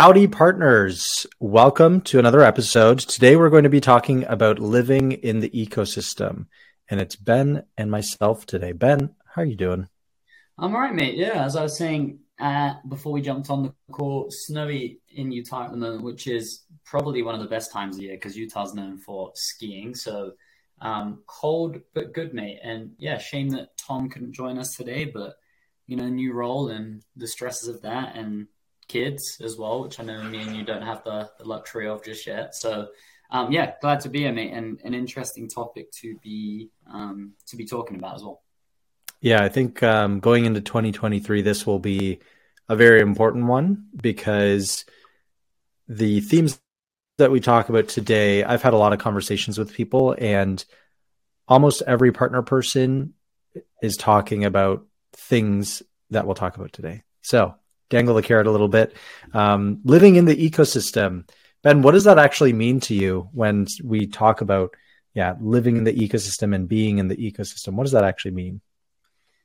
Howdy, partners. Welcome to another episode. Today, we're going to be talking about living in the ecosystem. And it's Ben and myself today. Ben, how are you doing? I'm all right, mate. Yeah, as I was saying uh, before we jumped on the call, snowy in Utah at the moment, which is probably one of the best times of year because Utah's known for skiing. So um, cold but good, mate. And yeah, shame that Tom couldn't join us today, but you know, new role and the stresses of that and kids as well, which I know me and you don't have the, the luxury of just yet. So, um, yeah, glad to be here, mate, and an interesting topic to be um, to be talking about as well. Yeah, I think um, going into 2023, this will be a very important one because the themes that we talk about today, I've had a lot of conversations with people, and almost every partner person is talking about things that we'll talk about today. So, dangle the carrot a little bit. Um, living in the ecosystem, Ben, what does that actually mean to you when we talk about, yeah, living in the ecosystem and being in the ecosystem? What does that actually mean?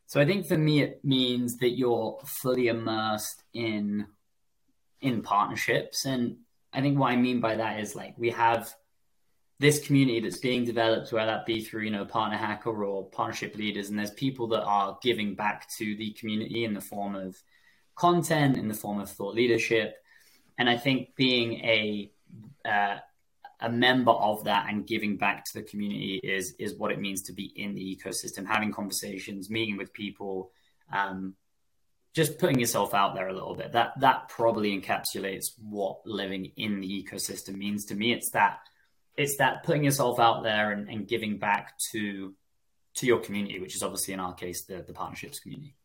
So I think for me, it means that you're fully immersed in in partnerships, and I think what I mean by that is like we have this community that's being developed, whether that be through you know partner hacker or partnership leaders, and there's people that are giving back to the community in the form of content in the form of thought leadership. And I think being a uh, a member of that and giving back to the community is is what it means to be in the ecosystem, having conversations, meeting with people, um, just putting yourself out there a little bit. That that probably encapsulates what living in the ecosystem means to me. It's that it's that putting yourself out there and, and giving back to to your community, which is obviously in our case the the partnerships community.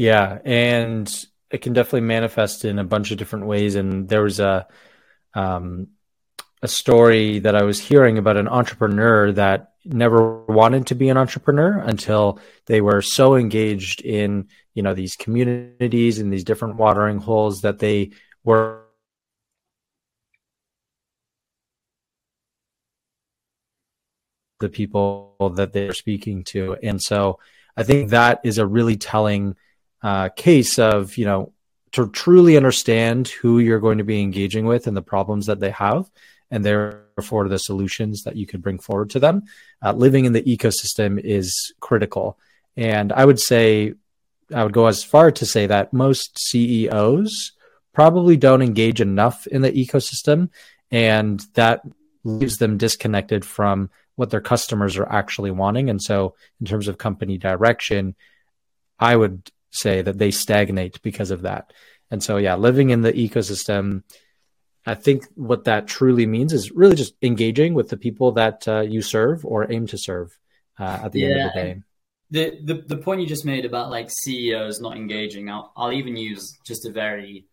Yeah, and it can definitely manifest in a bunch of different ways. And there was a um, a story that I was hearing about an entrepreneur that never wanted to be an entrepreneur until they were so engaged in you know these communities and these different watering holes that they were the people that they're speaking to and so I think that is a really telling uh, case of, you know, to truly understand who you're going to be engaging with and the problems that they have, and therefore the solutions that you could bring forward to them. Uh, living in the ecosystem is critical. And I would say, I would go as far to say that most CEOs probably don't engage enough in the ecosystem, and that leaves them disconnected from what their customers are actually wanting. And so, in terms of company direction, I would say that they stagnate because of that. And so, yeah, living in the ecosystem, I think what that truly means is really just engaging with the people that uh, you serve or aim to serve uh, at the yeah. end of the day. The, the the point you just made about like CEOs not engaging, I'll, I'll even use just a very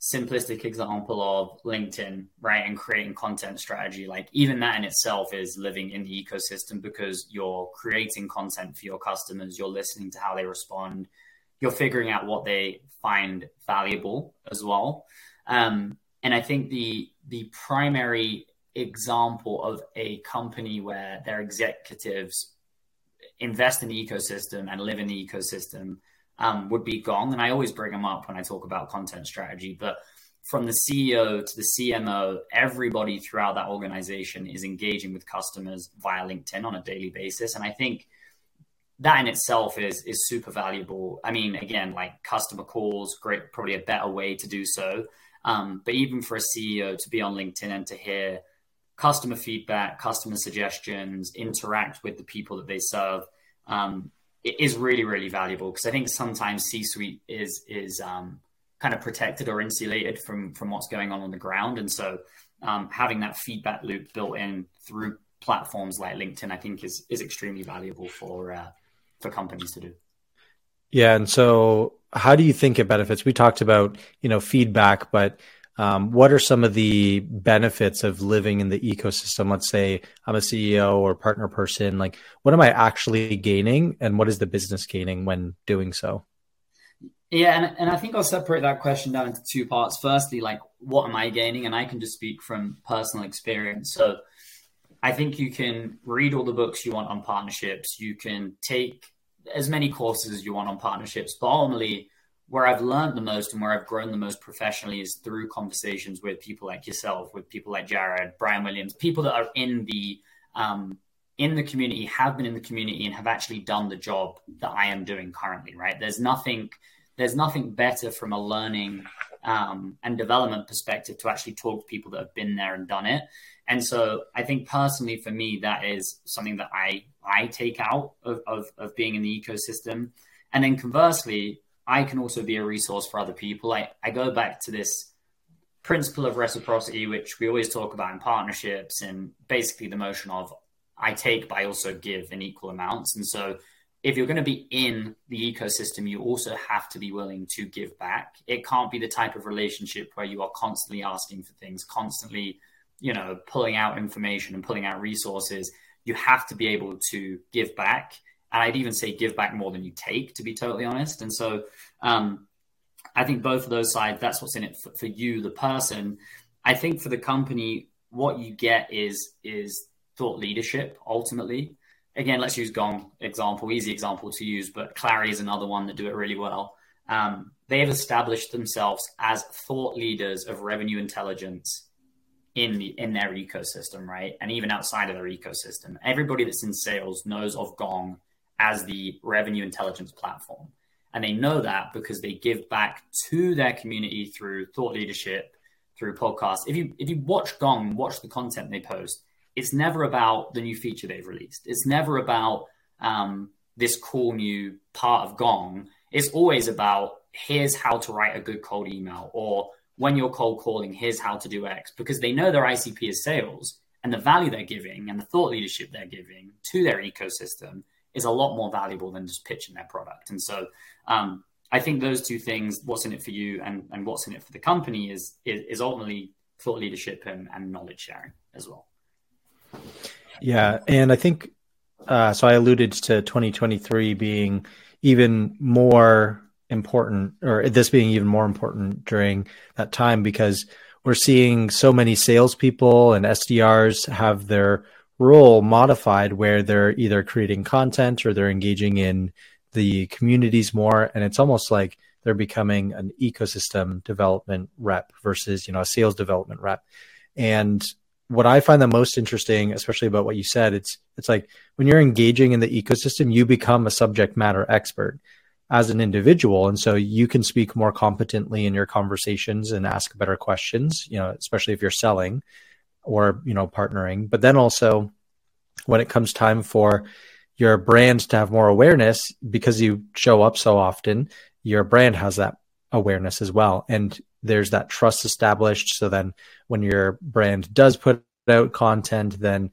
simplistic example of LinkedIn, right, and creating content strategy, like even that in itself is living in the ecosystem because you're creating content for your customers, you're listening to how they respond, you're figuring out what they find valuable as well. Um, and I think the the primary example of a company where their executives invest in the ecosystem and live in the ecosystem um, would be Gong. And I always bring them up when I talk about content strategy. But from the CEO to the CMO, everybody throughout that organization is engaging with customers via LinkedIn on a daily basis. And I think that in itself is is super valuable. I mean, again, like customer calls, great, probably a better way to do so. Um, but even for a CEO to be on LinkedIn and to hear customer feedback, customer suggestions, interact with the people that they serve, um, it is really really valuable because I think sometimes C-suite is is um, kind of protected or insulated from from what's going on on the ground, and so um, having that feedback loop built in through platforms like LinkedIn, I think is is extremely valuable for uh, for companies to do. Yeah, and so how do you think it benefits? We talked about you know feedback, but um, what are some of the benefits of living in the ecosystem? Let's say I'm a CEO or partner person. Like, what am I actually gaining, and what is the business gaining when doing so? Yeah, and, and I think I'll separate that question down into two parts. Firstly, like, what am I gaining? And I can just speak from personal experience. So, I think you can read all the books you want on partnerships. You can take as many courses as you want on partnerships, but ultimately, where I've learned the most and where I've grown the most professionally is through conversations with people like yourself, with people like Jared, Brian Williams, people that are in the um, in the community, have been in the community, and have actually done the job that I am doing currently. Right? There's nothing there's nothing better from a learning um, and development perspective to actually talk to people that have been there and done it. And so I think personally for me, that is something that I I take out of, of, of being in the ecosystem. And then conversely, I can also be a resource for other people. I, I go back to this principle of reciprocity, which we always talk about in partnerships, and basically the motion of I take, but I also give in equal amounts. And so if you're going to be in the ecosystem, you also have to be willing to give back. It can't be the type of relationship where you are constantly asking for things, constantly, you know, pulling out information and pulling out resources. You have to be able to give back and I'd even say give back more than you take, to be totally honest. And so um, I think both of those sides, that's what's in it for, for you, the person. I think for the company, what you get is is thought leadership ultimately. Again, let's use Gong example, easy example to use, but Clari is another one that do it really well. Um, they have established themselves as thought leaders of revenue intelligence in the in their ecosystem, right? And even outside of their ecosystem, everybody that's in sales knows of Gong as the revenue intelligence platform. And they know that because they give back to their community through thought leadership, through podcasts. If you if you watch Gong, watch the content they post, it's never about the new feature they've released. It's never about um, this cool new part of Gong. It's always about here's how to write a good cold email, or when you're cold calling, here's how to do X, because they know their ICP is sales and the value they're giving and the thought leadership they're giving to their ecosystem is a lot more valuable than just pitching their product. And so um, I think those two things, what's in it for you and, and what's in it for the company, is is, is ultimately thought leadership and, and knowledge sharing as well. Yeah, and I think uh, so. I alluded to 2023 being even more important, or this being even more important during that time because we're seeing so many salespeople and SDRs have their role modified where they're either creating content or they're engaging in the communities more and it's almost like they're becoming an ecosystem development rep versus you know a sales development rep and what i find the most interesting especially about what you said it's it's like when you're engaging in the ecosystem you become a subject matter expert as an individual. And so you can speak more competently in your conversations and ask better questions you know especially if you're selling or you know partnering. But then also when it comes time for your brand to have more awareness because you show up so often your brand has that awareness as well. And there's that trust established. So then when your brand does put out content then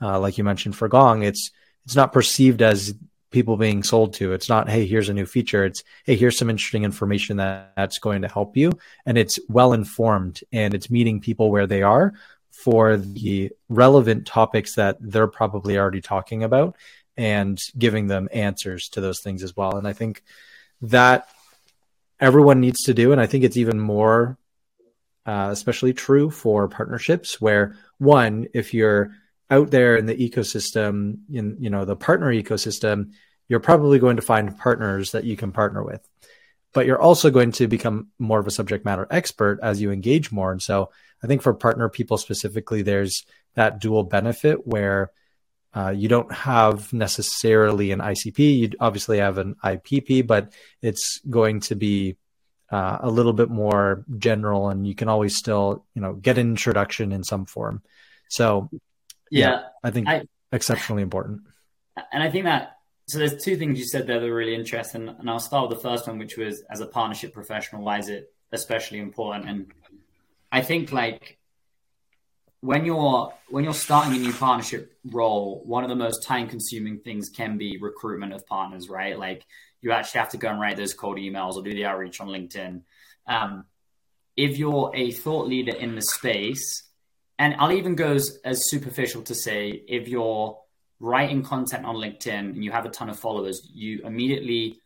uh, like you mentioned for gong it's it's not perceived as people being sold to. It's not hey here's a new feature. It's hey here's some interesting information that, that's going to help you. And it's well informed and it's meeting people where they are for the relevant topics that they're probably already talking about and giving them answers to those things as well. And I think that everyone needs to do. And I think it's even more, uh, especially true for partnerships where one, if you're out there in the ecosystem, in, you know, the partner ecosystem, you're probably going to find partners that you can partner with, but you're also going to become more of a subject matter expert as you engage more. And so I think for partner people specifically, there's that dual benefit where uh, you don't have necessarily an ICP. You obviously have an IPP, but it's going to be uh, a little bit more general, and you can always still, you know, get an introduction in some form. So, yeah, yeah I think I, exceptionally important. And I think that so. There's two things you said there that are really interesting, and I'll start with the first one, which was as a partnership professional, why is it especially important? And I think like when you're when you're starting a new partnership role, one of the most time consuming things can be recruitment of partners, right? Like you actually have to go and write those cold emails or do the outreach on LinkedIn. Um, if you're a thought leader in the space, and I'll even go as, as superficial to say if you're writing content on LinkedIn and you have a ton of followers, you immediately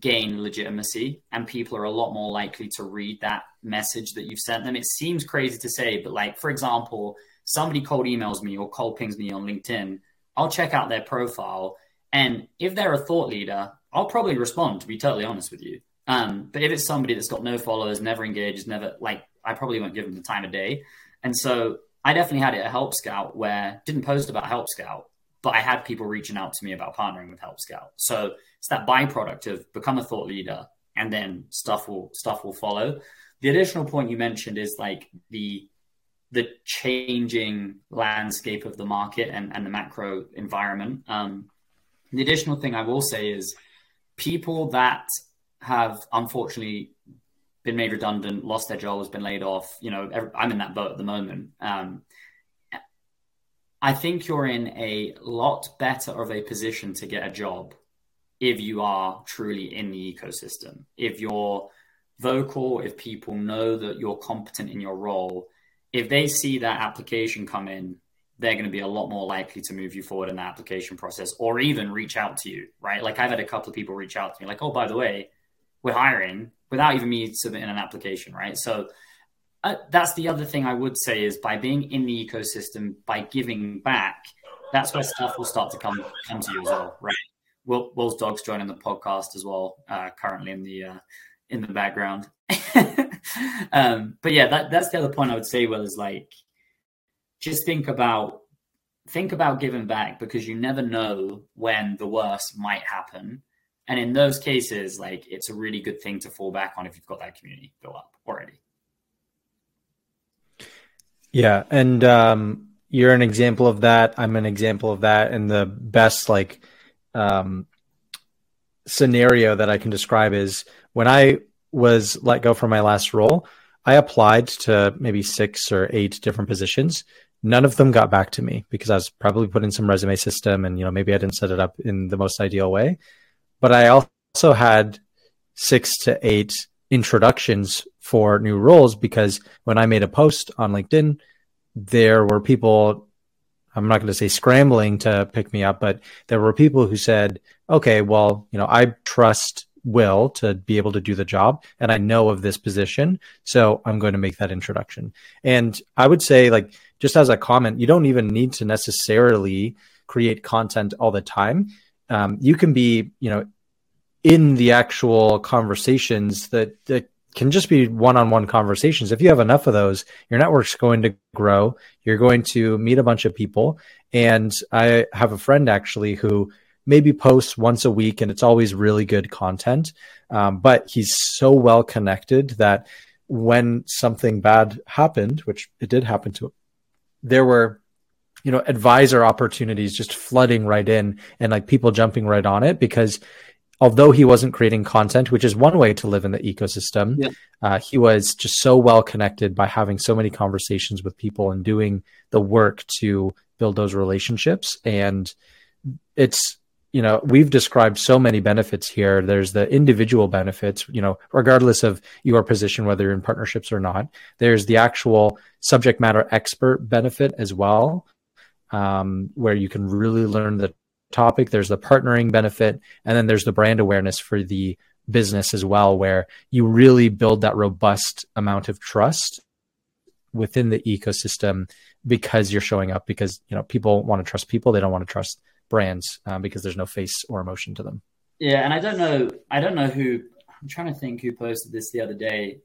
gain legitimacy and people are a lot more likely to read that message that you've sent them. It seems crazy to say, but like, for example, somebody cold emails me or cold pings me on LinkedIn, I'll check out their profile. And if they're a thought leader, I'll probably respond, to be totally honest with you. Um, but if it's somebody that's got no followers, never engages, never like, I probably won't give them the time of day. And so I definitely had it at Help Scout where didn't post about Help Scout, but I had people reaching out to me about partnering with Help Scout. So it's that byproduct of become a thought leader and then stuff will stuff will follow. The additional point you mentioned is like the the changing landscape of the market and, and the macro environment. Um, the additional thing I will say is people that have unfortunately been made redundant, lost their jobs, been laid off. You know, every, I'm in that boat at the moment. Um, I think you're in a lot better of a position to get a job if you are truly in the ecosystem. If you're vocal, if people know that you're competent in your role, if they see that application come in, they're going to be a lot more likely to move you forward in the application process or even reach out to you, right? Like I've had a couple of people reach out to me, like, oh, by the way, we're hiring without even me submitting an application, right? So uh, that's the other thing I would say is by being in the ecosystem, by giving back, that's where stuff will start to come come to you as well, right? Will, Will's dog's joining the podcast as well, uh, currently in the uh, in the background. um, but yeah, that, that's the other point I would say. Will is like, just think about think about giving back because you never know when the worst might happen, and in those cases, like it's a really good thing to fall back on if you've got that community built up already. Yeah, and um, you're an example of that. I'm an example of that, and the best like um, scenario that I can describe is when I was let go from my last role, I applied to maybe six or eight different positions. None of them got back to me because I was probably put in some resume system and you know maybe I didn't set it up in the most ideal way. But I also had six to eight introductions for new roles because when I made a post on LinkedIn, there were people I'm not going to say scrambling to pick me up, but there were people who said, okay, well, you know, I trust Will to be able to do the job and I know of this position. So I'm going to make that introduction. And I would say, like, just as a comment, you don't even need to necessarily create content all the time. Um, you can be, you know, in the actual conversations that, that can just be one-on-one conversations. If you have enough of those, your network's going to grow. You're going to meet a bunch of people. And I have a friend actually who maybe posts once a week and it's always really good content. Um, but he's so well connected that when something bad happened, which it did happen to him, there were you know advisor opportunities just flooding right in and like people jumping right on it because although he wasn't creating content, which is one way to live in the ecosystem, yeah. uh, he was just so well connected by having so many conversations with people and doing the work to build those relationships. And it's, you know, we've described so many benefits here. There's the individual benefits, you know, regardless of your position, whether you're in partnerships or not. There's the actual subject matter expert benefit as well, um, where you can really learn the topic. There's the partnering benefit, and then there's the brand awareness for the business as well, where you really build that robust amount of trust within the ecosystem because you're showing up because you know people want to trust people they don't want to trust brands um, because there's no face or emotion to them yeah and i don't know i don't know who i'm trying to think who posted this the other day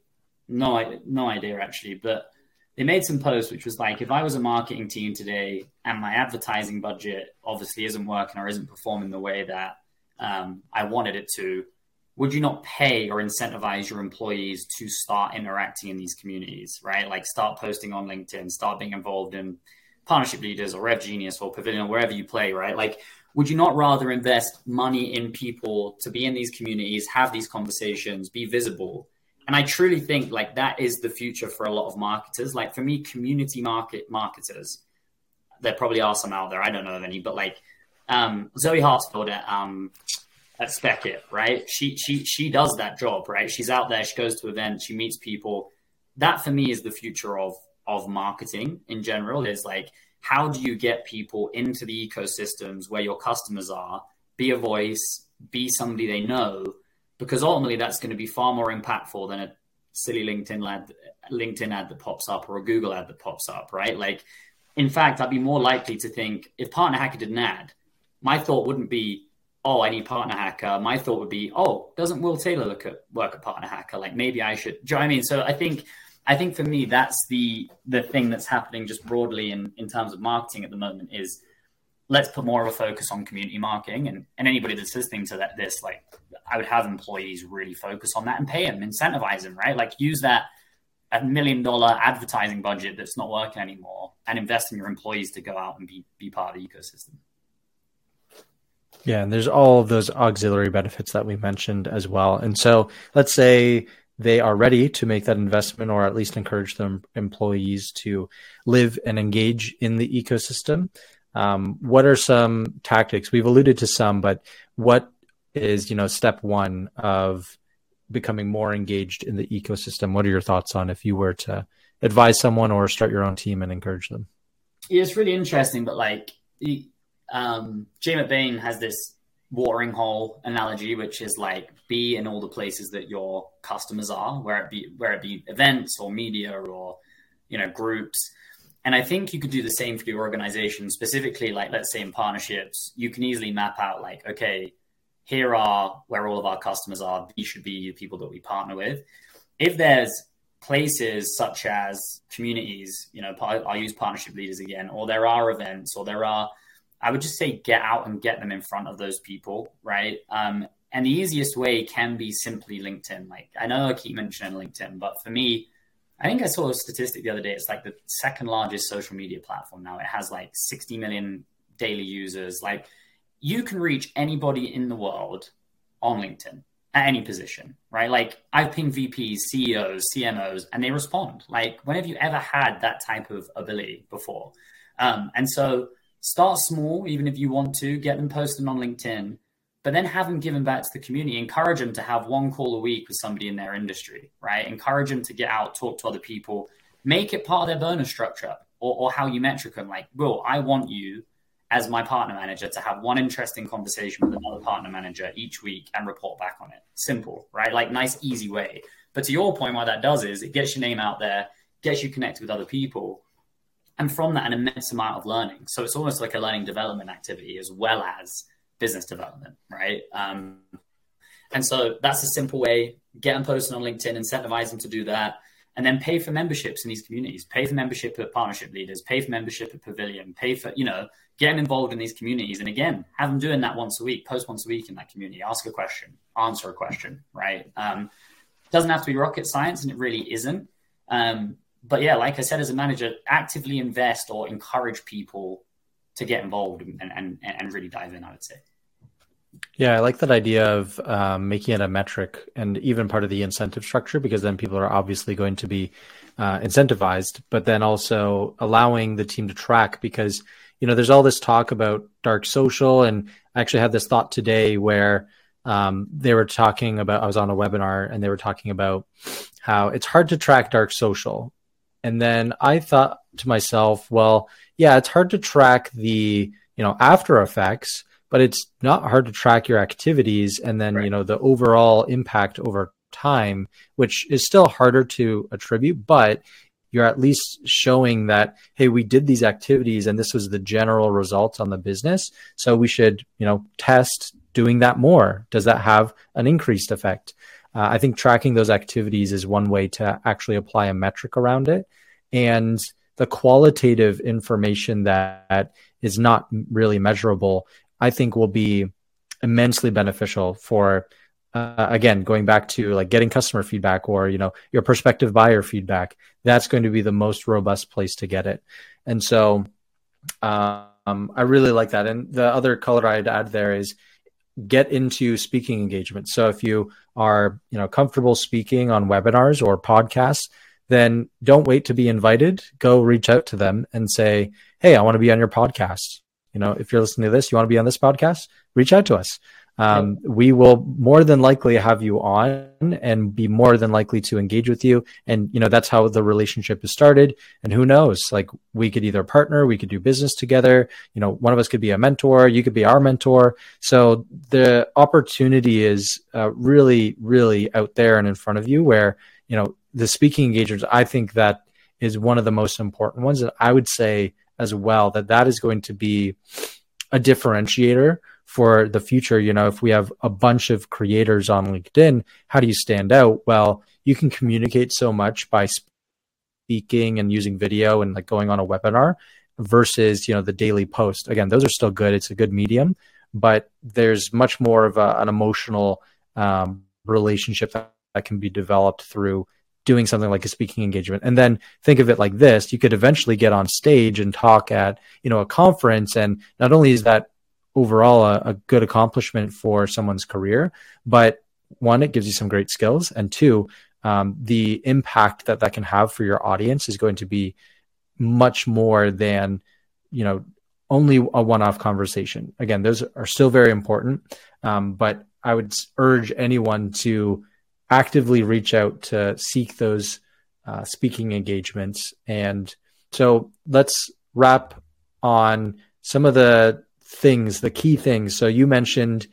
no no idea actually but they made some posts which was like if I was a marketing team today and my advertising budget obviously isn't working or isn't performing the way that um, I wanted it to, would you not pay or incentivize your employees to start interacting in these communities, right? Like start posting on LinkedIn, start being involved in partnership leaders or Rev Genius or Pavilion or wherever you play, right? Like, would you not rather invest money in people to be in these communities, have these conversations, be visible? And I truly think like that is the future for a lot of marketers. Like for me, community market marketers, there probably are some out there. I don't know of any, but like um, Zoe Hartsfield at um, at Spekit, right? She she she does that job, right? She's out there. She goes to events. She meets people. That for me is the future of of marketing in general. Is like how do you get people into the ecosystems where your customers are? Be a voice. Be somebody they know because ultimately that's going to be far more impactful than a silly LinkedIn ad, LinkedIn ad that pops up or a Google ad that pops up, right? Like, in fact, I'd be more likely to think if Partner Hacker did an ad, my thought wouldn't be oh, I need Partner Hacker, my thought would be, oh, doesn't Will Taylor look at work at Partner Hacker? Like maybe I should. Do you know I mean? So I think I think for me that's the the thing that's happening just broadly in in terms of marketing at the moment is let's put more of a focus on community marketing and, and anybody that's listening to that this like I would have employees really focus on that and pay them, incentivize them, right? Like use that a million dollar advertising budget that's not working anymore and invest in your employees to go out and be be part of the ecosystem. Yeah, and there's all of those auxiliary benefits that we mentioned as well. And so let's say they are ready to make that investment or at least encourage their employees to live and engage in the ecosystem. Um, what are some tactics? We've alluded to some, but what is, you know, step one of becoming more engaged in the ecosystem? What are your thoughts on if you were to advise someone or start your own team and encourage them? Yeah, it's really interesting, but like um, McBain has this watering hole analogy, which is like be in all the places that your customers are, where it be where it be events or media or you know groups. And I think you could do the same for your organization, specifically like let's say in partnerships, you can easily map out like, okay, here are where all of our customers are. These should be the people that we partner with. If there's places such as communities, you know, I'll use partnership leaders again, or there are events, or there are I would just say get out and get them in front of those people, right? Um, and the easiest way can be simply LinkedIn. Like I know I keep mentioning LinkedIn, but for me, I think I saw a statistic the other day. It's like the second largest social media platform now. It has like 60 million daily users. Like you can reach anybody in the world on LinkedIn at any position, right? Like I've pinged VPs, CEOs, CMOs, and they respond. Like when have you ever had that type of ability before? Um, and so start small, even if you want to, get them posted on LinkedIn, but then have them given back to the community. Encourage them to have one call a week with somebody in their industry, right? Encourage them to get out, talk to other people, make it part of their bonus structure or, or how you metric them. Like, Will, I want you as my partner manager to have one interesting conversation with another partner manager each week and report back on it. Simple, right? Like, nice, easy way. But to your point, what that does is it gets your name out there, gets you connected with other people, and from that an immense amount of learning so it's almost like a learning development activity as well as business development right um, and so that's a simple way get them posted on linkedin incentivize them to do that and then pay for memberships in these communities pay for membership at partnership leaders pay for membership at pavilion pay for you know get them involved in these communities. And again have them doing that once a week post once a week in that community ask a question answer a question right? Um, doesn't have to be rocket science and it really isn't. Um, but yeah, like I said, as a manager, actively invest or encourage people to get involved and, and, and really dive in, I would say. Yeah, I like that idea of um, making it a metric and even part of the incentive structure because then people are obviously going to be uh, incentivized, but then also allowing the team to track because, you know, there's all this talk about dark social. And I actually had this thought today where um, they were talking about, I was on a webinar and they were talking about how it's hard to track dark social and then I thought to myself, well, yeah, it's hard to track the, you know, after effects, but it's not hard to track your activities and then, right. you know, the overall impact over time, which is still harder to attribute, but you're at least showing that, hey, we did these activities and this was the general results on the business. So we should, you know, test doing that more. Does that have an increased effect? Uh, I think tracking those activities is one way to actually apply a metric around it. And the qualitative information that is not really measurable, I think will be immensely beneficial for uh, again going back to like getting customer feedback or you know your prospective buyer feedback that's going to be the most robust place to get it and so um, i really like that and the other color i'd add there is get into speaking engagement. So if you are, you know, comfortable speaking on webinars or podcasts, then don't wait to be invited. Go reach out to them and say, "Hey, I want to be on your podcast." You know, if you're listening to this, you want to be on this podcast, reach out to us um, we will more than likely have you on and be more than likely to engage with you. And, you know, that's how the relationship is started. And who knows, like we could either partner, we could do business together. You know, one of us could be a mentor, you could be our mentor. So the opportunity is uh, really, really out there and in front of you where, you know, the speaking engagements, I think that is one of the most important ones. And I would say as well that that is going to be a differentiator for the future, you know, if we have a bunch of creators on LinkedIn, how do you stand out? Well, you can communicate so much by speaking and using video and like going on a webinar versus, you know, the daily post. Again, those are still good. It's a good medium, but there's much more of a, an emotional um, relationship that, that can be developed through doing something like a speaking engagement and then think of it like this you could eventually get on stage and talk at you know a conference and not only is that overall a, a good accomplishment for someone's career. But one, it gives you some great skills, and two, um, the impact that that can have for your audience is going to be much more than you know only a one-off conversation. Again, those are still very important, um, but I would urge anyone to actively reach out to seek those uh, speaking engagements. And so let's wrap on some of the things, the key things. So you mentioned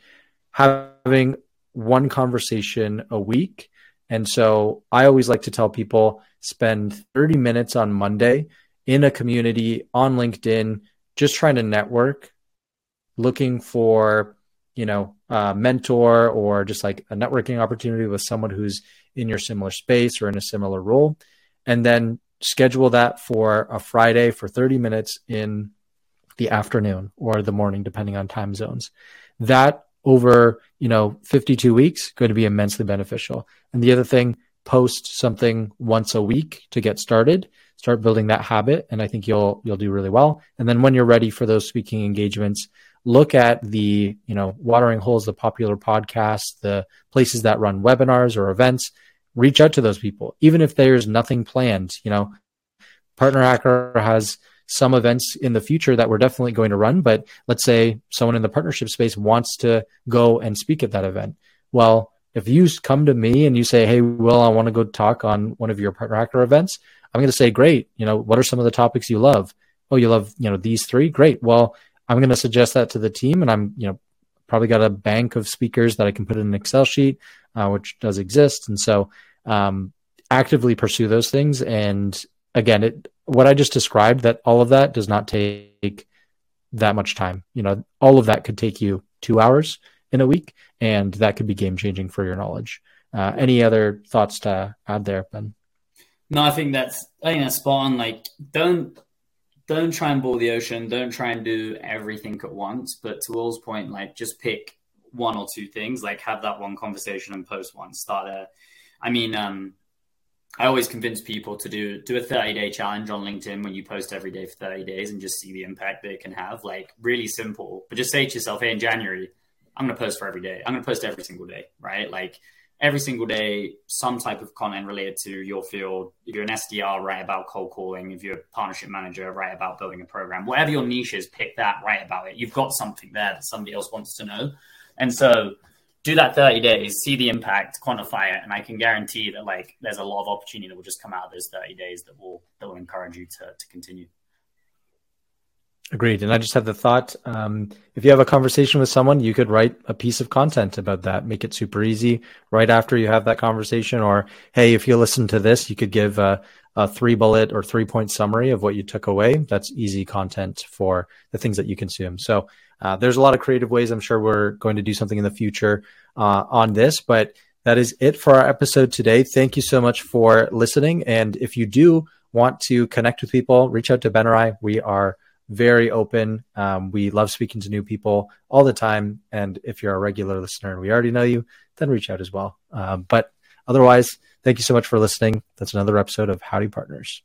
having one conversation a week. And so I always like to tell people spend 30 minutes on Monday in a community on LinkedIn, just trying to network, looking for, you know, a mentor or just like a networking opportunity with someone who's in your similar space or in a similar role. And then schedule that for a Friday for 30 minutes in the afternoon or the morning, depending on time zones. That over, you know, 52 weeks going to be immensely beneficial. And the other thing, post something once a week to get started, start building that habit. And I think you'll, you'll do really well. And then when you're ready for those speaking engagements, look at the, you know, watering holes, the popular podcasts, the places that run webinars or events, reach out to those people, even if there's nothing planned, you know, Partner Hacker has some events in the future that we're definitely going to run. But let's say someone in the partnership space wants to go and speak at that event. Well, if you come to me and you say, Hey, Will, I want to go talk on one of your partner hacker events, I'm going to say, great. You know, what are some of the topics you love? Oh, you love, you know, these three. Great. Well, I'm going to suggest that to the team and I'm, you know, probably got a bank of speakers that I can put in an Excel sheet, uh, which does exist. And so, um, actively pursue those things. And again, it, what I just described, that all of that does not take that much time. You know, all of that could take you two hours in a week, and that could be game changing for your knowledge. Uh, any other thoughts to add there, Ben? No, I think that's I think that's spot on. Like, don't don't try and boil the ocean. Don't try and do everything at once. But to Will's point, like, just pick one or two things. Like, have that one conversation and post one. Start there. I mean, um, I always convince people to do do a 30 day challenge on LinkedIn when you post every day for 30 days and just see the impact that it can have. Like really simple, but just say to yourself, hey, in January, I'm going to post for every day. I'm going to post every single day, right? Like every single day, some type of content related to your field. If you're an SDR, write about cold calling. If you're a partnership manager, write about building a program. Whatever your niche is, pick that, write about it. You've got something there that somebody else wants to know. And so do that 30 days, see the impact, quantify it, and I can guarantee that like there's a lot of opportunity that will just come out of those 30 days that will that will encourage you to to continue. Agreed. And I just had the thought um, if you have a conversation with someone, you could write a piece of content about that, make it super easy right after you have that conversation. Or, hey, if you listen to this, you could give a, a three bullet or three point summary of what you took away. That's easy content for the things that you consume. So uh, there's a lot of creative ways. I'm sure we're going to do something in the future uh, on this, but that is it for our episode today. Thank you so much for listening. And if you do want to connect with people, reach out to Ben or I. We are very open. Um, we love speaking to new people all the time. And if you're a regular listener and we already know you, then reach out as well. Um, but otherwise, thank you so much for listening. That's another episode of Howdy Partners.